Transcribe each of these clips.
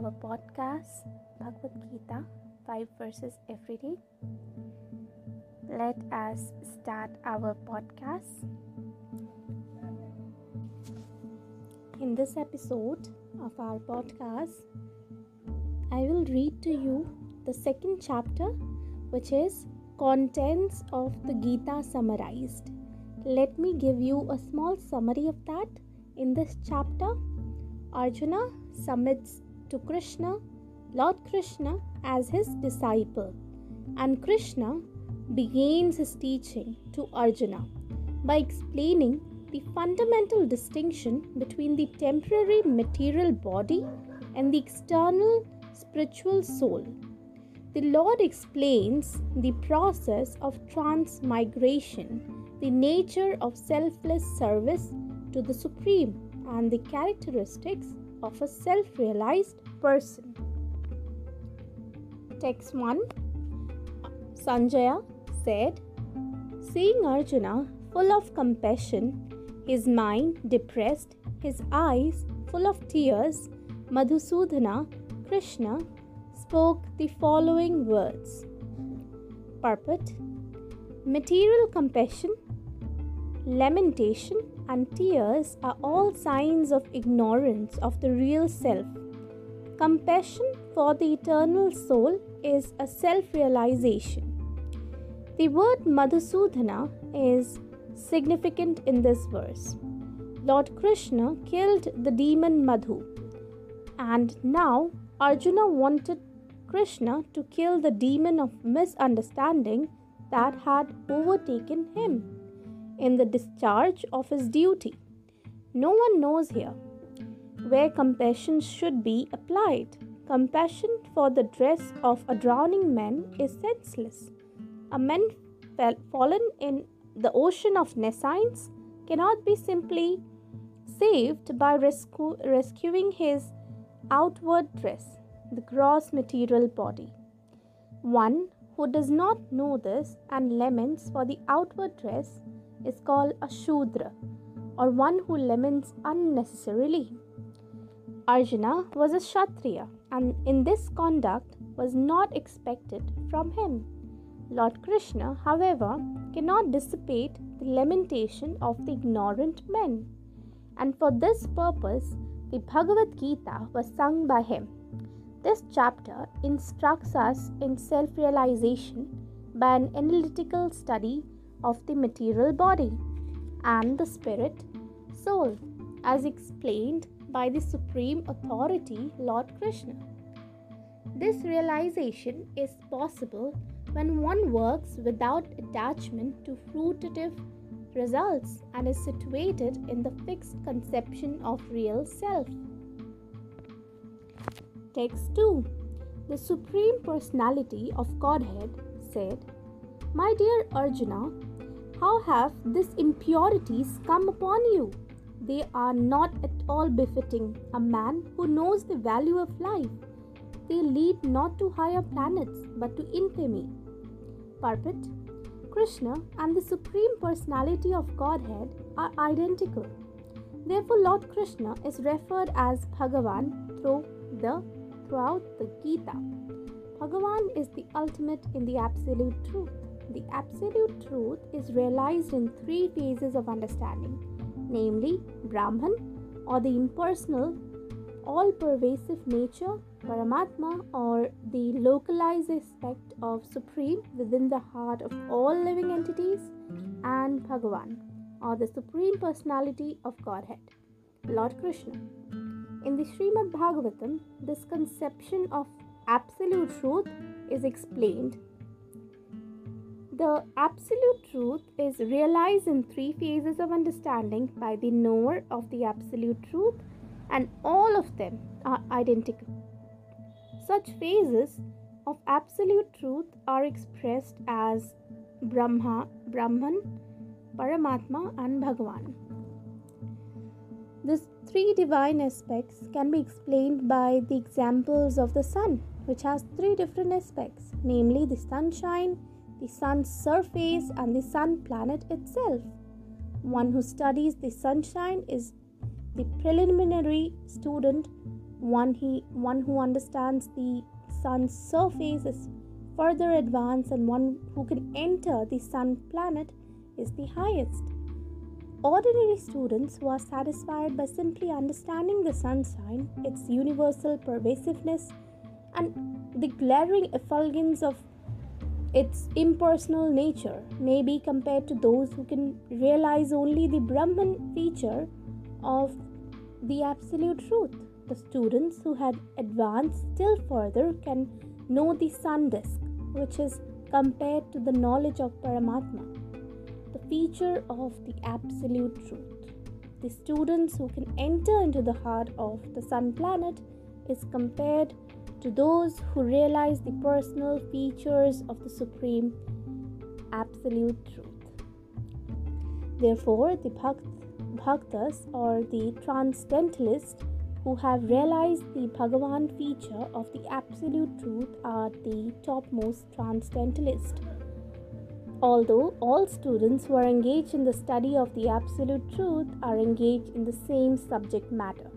our podcast Bhagavad Gita 5 verses every day. Let us start our podcast. In this episode of our podcast, I will read to you the second chapter, which is Contents of the Gita Summarized. Let me give you a small summary of that. In this chapter, Arjuna submits to Krishna, Lord Krishna, as his disciple, and Krishna begins his teaching to Arjuna by explaining the fundamental distinction between the temporary material body and the external spiritual soul. The Lord explains the process of transmigration, the nature of selfless service to the Supreme, and the characteristics of a self realized person. Text 1 Sanjaya said, Seeing Arjuna full of compassion, his mind depressed, his eyes full of tears, Madhusudana, Krishna, spoke the following words Purport Material compassion, lamentation, and tears are all signs of ignorance of the real self. Compassion for the eternal soul is a self realization. The word Madhusudana is significant in this verse. Lord Krishna killed the demon Madhu, and now Arjuna wanted Krishna to kill the demon of misunderstanding that had overtaken him in the discharge of his duty. No one knows here where compassion should be applied. Compassion for the dress of a drowning man is senseless. A man fell, fallen in the ocean of nescience cannot be simply saved by rescu- rescuing his outward dress, the gross material body. One who does not know this and laments for the outward dress is called a Shudra or one who laments unnecessarily. Arjuna was a Kshatriya and in this conduct was not expected from him. Lord Krishna, however, cannot dissipate the lamentation of the ignorant men, and for this purpose the Bhagavad Gita was sung by him. This chapter instructs us in self realization by an analytical study of the material body and the spirit soul, as explained by the Supreme Authority, Lord Krishna. This realization is possible when one works without attachment to fruitative results and is situated in the fixed conception of real self. Text 2 The Supreme Personality of Godhead said, My dear Arjuna, how have these impurities come upon you? They are not at all befitting a man who knows the value of life. They lead not to higher planets but to infamy. Purport Krishna and the Supreme Personality of Godhead are identical. Therefore, Lord Krishna is referred as Bhagavan through the throughout the Gita. Bhagavan is the ultimate in the absolute truth. The absolute truth is realized in three phases of understanding, namely Brahman or the impersonal, all pervasive nature, Paramatma or the localized aspect of Supreme within the heart of all living entities, and Bhagavan or the Supreme Personality of Godhead, Lord Krishna. In the Srimad Bhagavatam, this conception of absolute truth is explained. The absolute truth is realized in three phases of understanding by the knower of the absolute truth, and all of them are identical. Such phases of absolute truth are expressed as Brahma, Brahman, Paramatma, and Bhagavan. These three divine aspects can be explained by the examples of the sun, which has three different aspects namely, the sunshine, the sun's surface, and the sun planet itself. One who studies the sunshine is the preliminary student one he one who understands the sun's surface is further advanced and one who can enter the sun planet is the highest ordinary students who are satisfied by simply understanding the sunshine its universal pervasiveness and the glaring effulgence of its impersonal nature may be compared to those who can realize only the Brahman feature of the absolute truth. The students who had advanced still further can know the sun disk, which is compared to the knowledge of Paramatma, the feature of the absolute truth. The students who can enter into the heart of the sun planet is compared to those who realize the personal features of the supreme absolute truth. Therefore, the bhaktas or the transcendentalists who have realized the Bhagavan feature of the absolute truth are the topmost transcendentalists. Although all students who are engaged in the study of the absolute truth are engaged in the same subject matter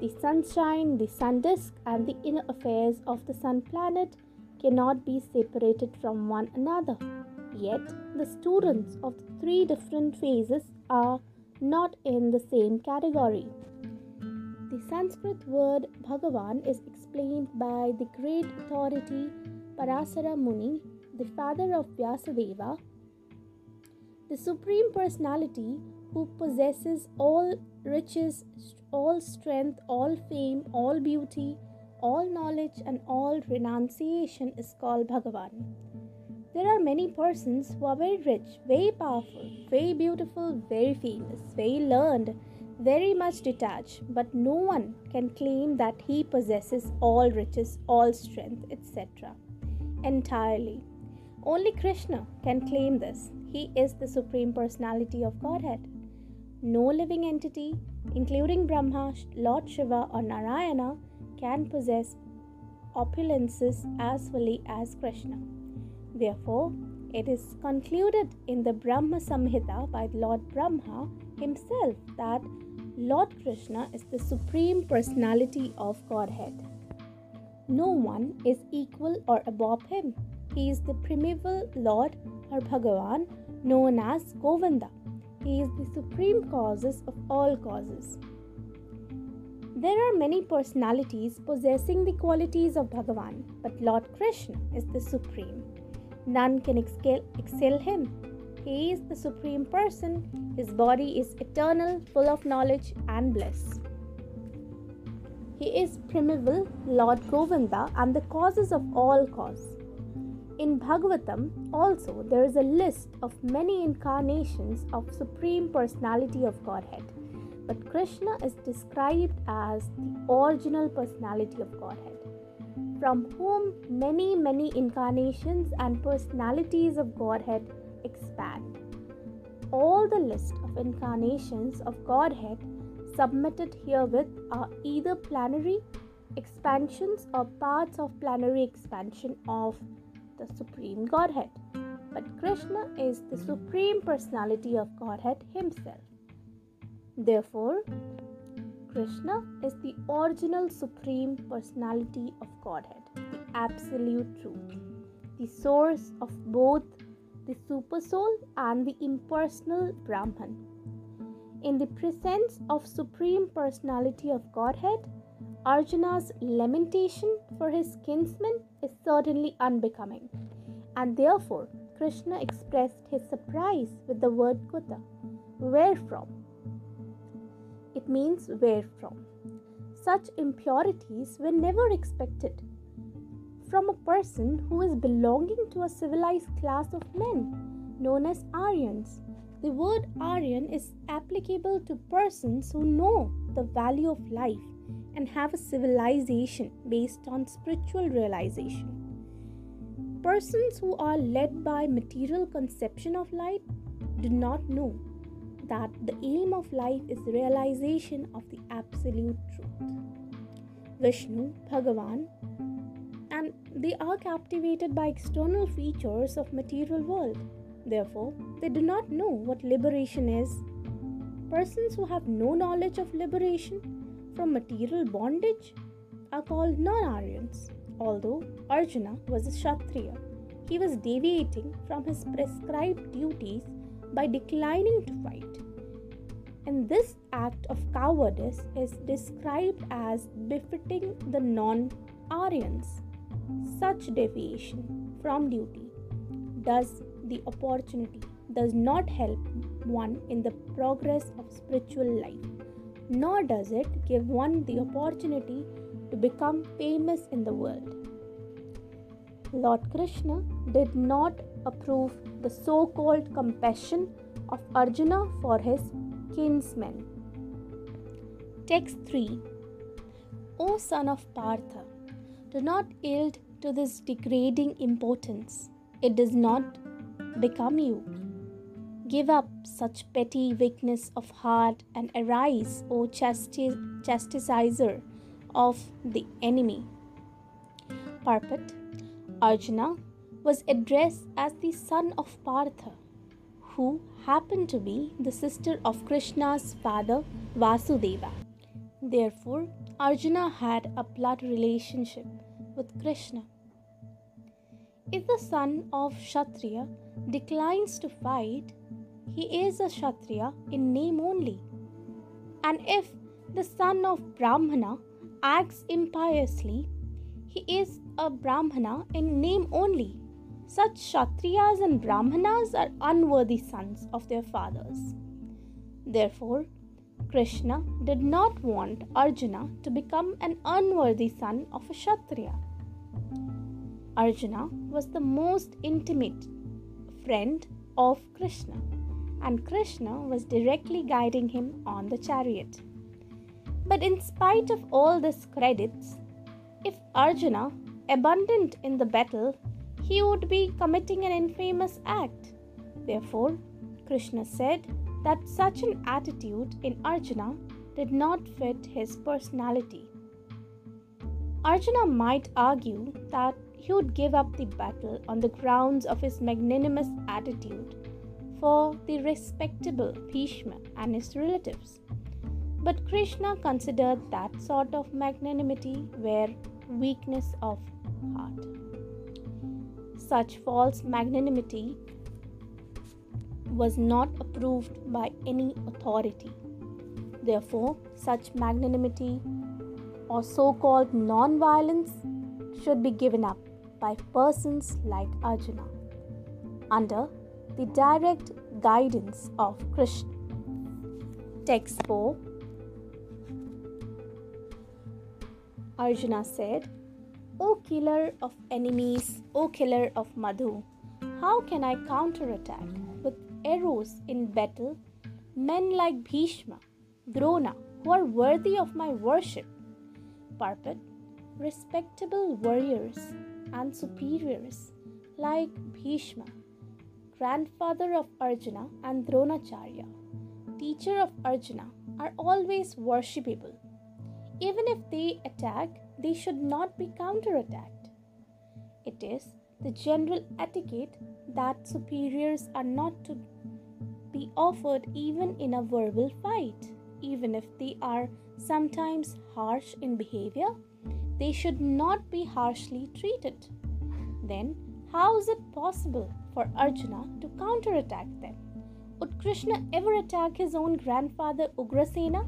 the sunshine, the sun disk, and the inner affairs of the sun planet cannot be separated from one another. Yet, the students of the three different phases are not in the same category. The Sanskrit word Bhagavan is explained by the great authority Parasara Muni, the father of Vyasadeva, the Supreme Personality who possesses all riches, all strength, all fame, all beauty, all knowledge, and all renunciation is called Bhagavan. There are many persons who are very rich, very powerful, very beautiful, very famous, very learned, very much detached, but no one can claim that he possesses all riches, all strength, etc. entirely. Only Krishna can claim this. He is the Supreme Personality of Godhead no living entity, including Brahma, Lord Shiva, or Narayana, can possess opulences as fully as Krishna. Therefore, it is concluded in the Brahma Samhita by Lord Brahma himself that Lord Krishna is the supreme personality of Godhead. No one is equal or above him. He is the primeval Lord or Bhagavan known as Govinda. He is the supreme causes of all causes. There are many personalities possessing the qualities of Bhagavan, but Lord Krishna is the supreme. None can excel, excel him. He is the supreme person. His body is eternal, full of knowledge and bliss. He is primeval, Lord Govinda, and the causes of all cause. In Bhagavatam, also, there is a list of many incarnations of Supreme Personality of Godhead. But Krishna is described as the original personality of Godhead, from whom many, many incarnations and personalities of Godhead expand. All the list of incarnations of Godhead submitted herewith are either plenary expansions or parts of plenary expansion of the Supreme Godhead. But Krishna is the Supreme Personality of Godhead Himself. Therefore, Krishna is the original Supreme Personality of Godhead, the Absolute Truth, the source of both the Supersoul and the impersonal Brahman. In the presence of Supreme Personality of Godhead, Arjuna's lamentation for his kinsman is certainly unbecoming, and therefore Krishna expressed his surprise with the word Kuta, where from? It means where from. Such impurities were never expected from a person who is belonging to a civilized class of men known as Aryans. The word Aryan is applicable to persons who know the value of life and have a civilization based on spiritual realization. Persons who are led by material conception of life do not know that the aim of life is realization of the absolute truth. Vishnu, Bhagavan, and they are captivated by external features of material world. Therefore, they do not know what liberation is. Persons who have no knowledge of liberation from material bondage are called non Aryans. Although Arjuna was a Kshatriya, he was deviating from his prescribed duties by declining to fight. And this act of cowardice is described as befitting the non Aryans. Such deviation from duty does the opportunity does not help one in the progress of spiritual life, nor does it give one the opportunity to become famous in the world. Lord Krishna did not approve the so called compassion of Arjuna for his kinsmen. Text 3 O son of Partha, do not yield to this degrading importance. It does not become you. Give up such petty weakness of heart and arise, O chastiser of the enemy. Purport Arjuna was addressed as the son of Partha, who happened to be the sister of Krishna's father Vasudeva. Therefore, Arjuna had a blood relationship with Krishna. If the son of Kshatriya declines to fight, he is a Kshatriya in name only. And if the son of Brahmana acts impiously, he is a Brahmana in name only. Such Kshatriyas and Brahmanas are unworthy sons of their fathers. Therefore, Krishna did not want Arjuna to become an unworthy son of a Kshatriya. Arjuna was the most intimate friend of Krishna, and Krishna was directly guiding him on the chariot. But in spite of all these credits, if Arjuna abandoned in the battle, he would be committing an infamous act. Therefore, Krishna said that such an attitude in Arjuna did not fit his personality. Arjuna might argue that he would give up the battle on the grounds of his magnanimous attitude for the respectable Bhishma and his relatives. But Krishna considered that sort of magnanimity were weakness of heart. Such false magnanimity was not approved by any authority. Therefore, such magnanimity or so called non violence should be given up by persons like Arjuna under the direct guidance of Krishna. Text 4 Arjuna said, O killer of enemies, O killer of Madhu, how can I counterattack with arrows in battle men like Bhishma, Drona, who are worthy of my worship? Purport Respectable warriors and superiors like Bhishma, grandfather of Arjuna and Dronacharya, teacher of Arjuna, are always worshipable even if they attack, they should not be counterattacked. It is the general etiquette that superiors are not to be offered even in a verbal fight. Even if they are sometimes harsh in behavior, they should not be harshly treated. Then, how is it possible for Arjuna to counterattack them? Would Krishna ever attack his own grandfather Ugrasena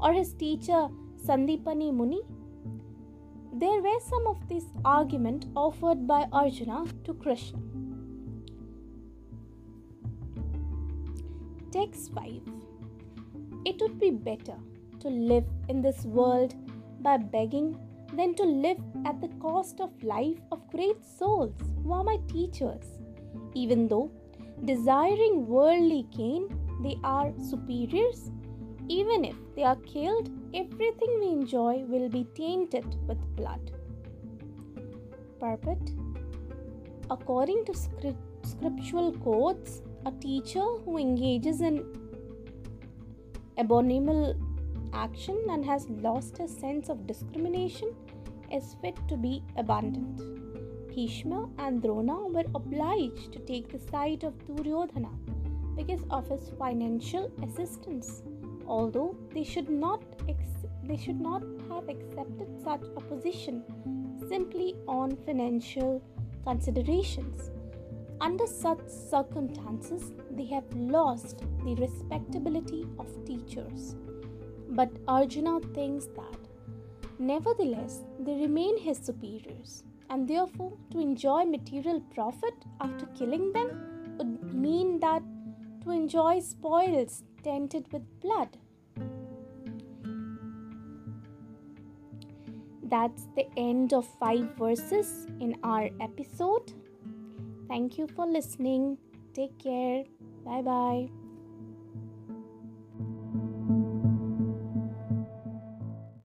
or his teacher Sandipani Muni. There were some of this argument offered by Arjuna to Krishna. Text 5 It would be better to live in this world by begging than to live at the cost of life of great souls who are my teachers. Even though desiring worldly gain, they are superiors even if they are killed, everything we enjoy will be tainted with blood. Purport According to scriptural codes, a teacher who engages in abominable action and has lost his sense of discrimination is fit to be abandoned. Bhishma and Drona were obliged to take the side of Duryodhana because of his financial assistance although they should not ex- they should not have accepted such a position simply on financial considerations. Under such circumstances, they have lost the respectability of teachers. But Arjuna thinks that, nevertheless, they remain his superiors, and therefore, to enjoy material profit after killing them would mean that to enjoy spoils tainted with blood. That's the end of five verses in our episode. Thank you for listening. Take care. Bye bye.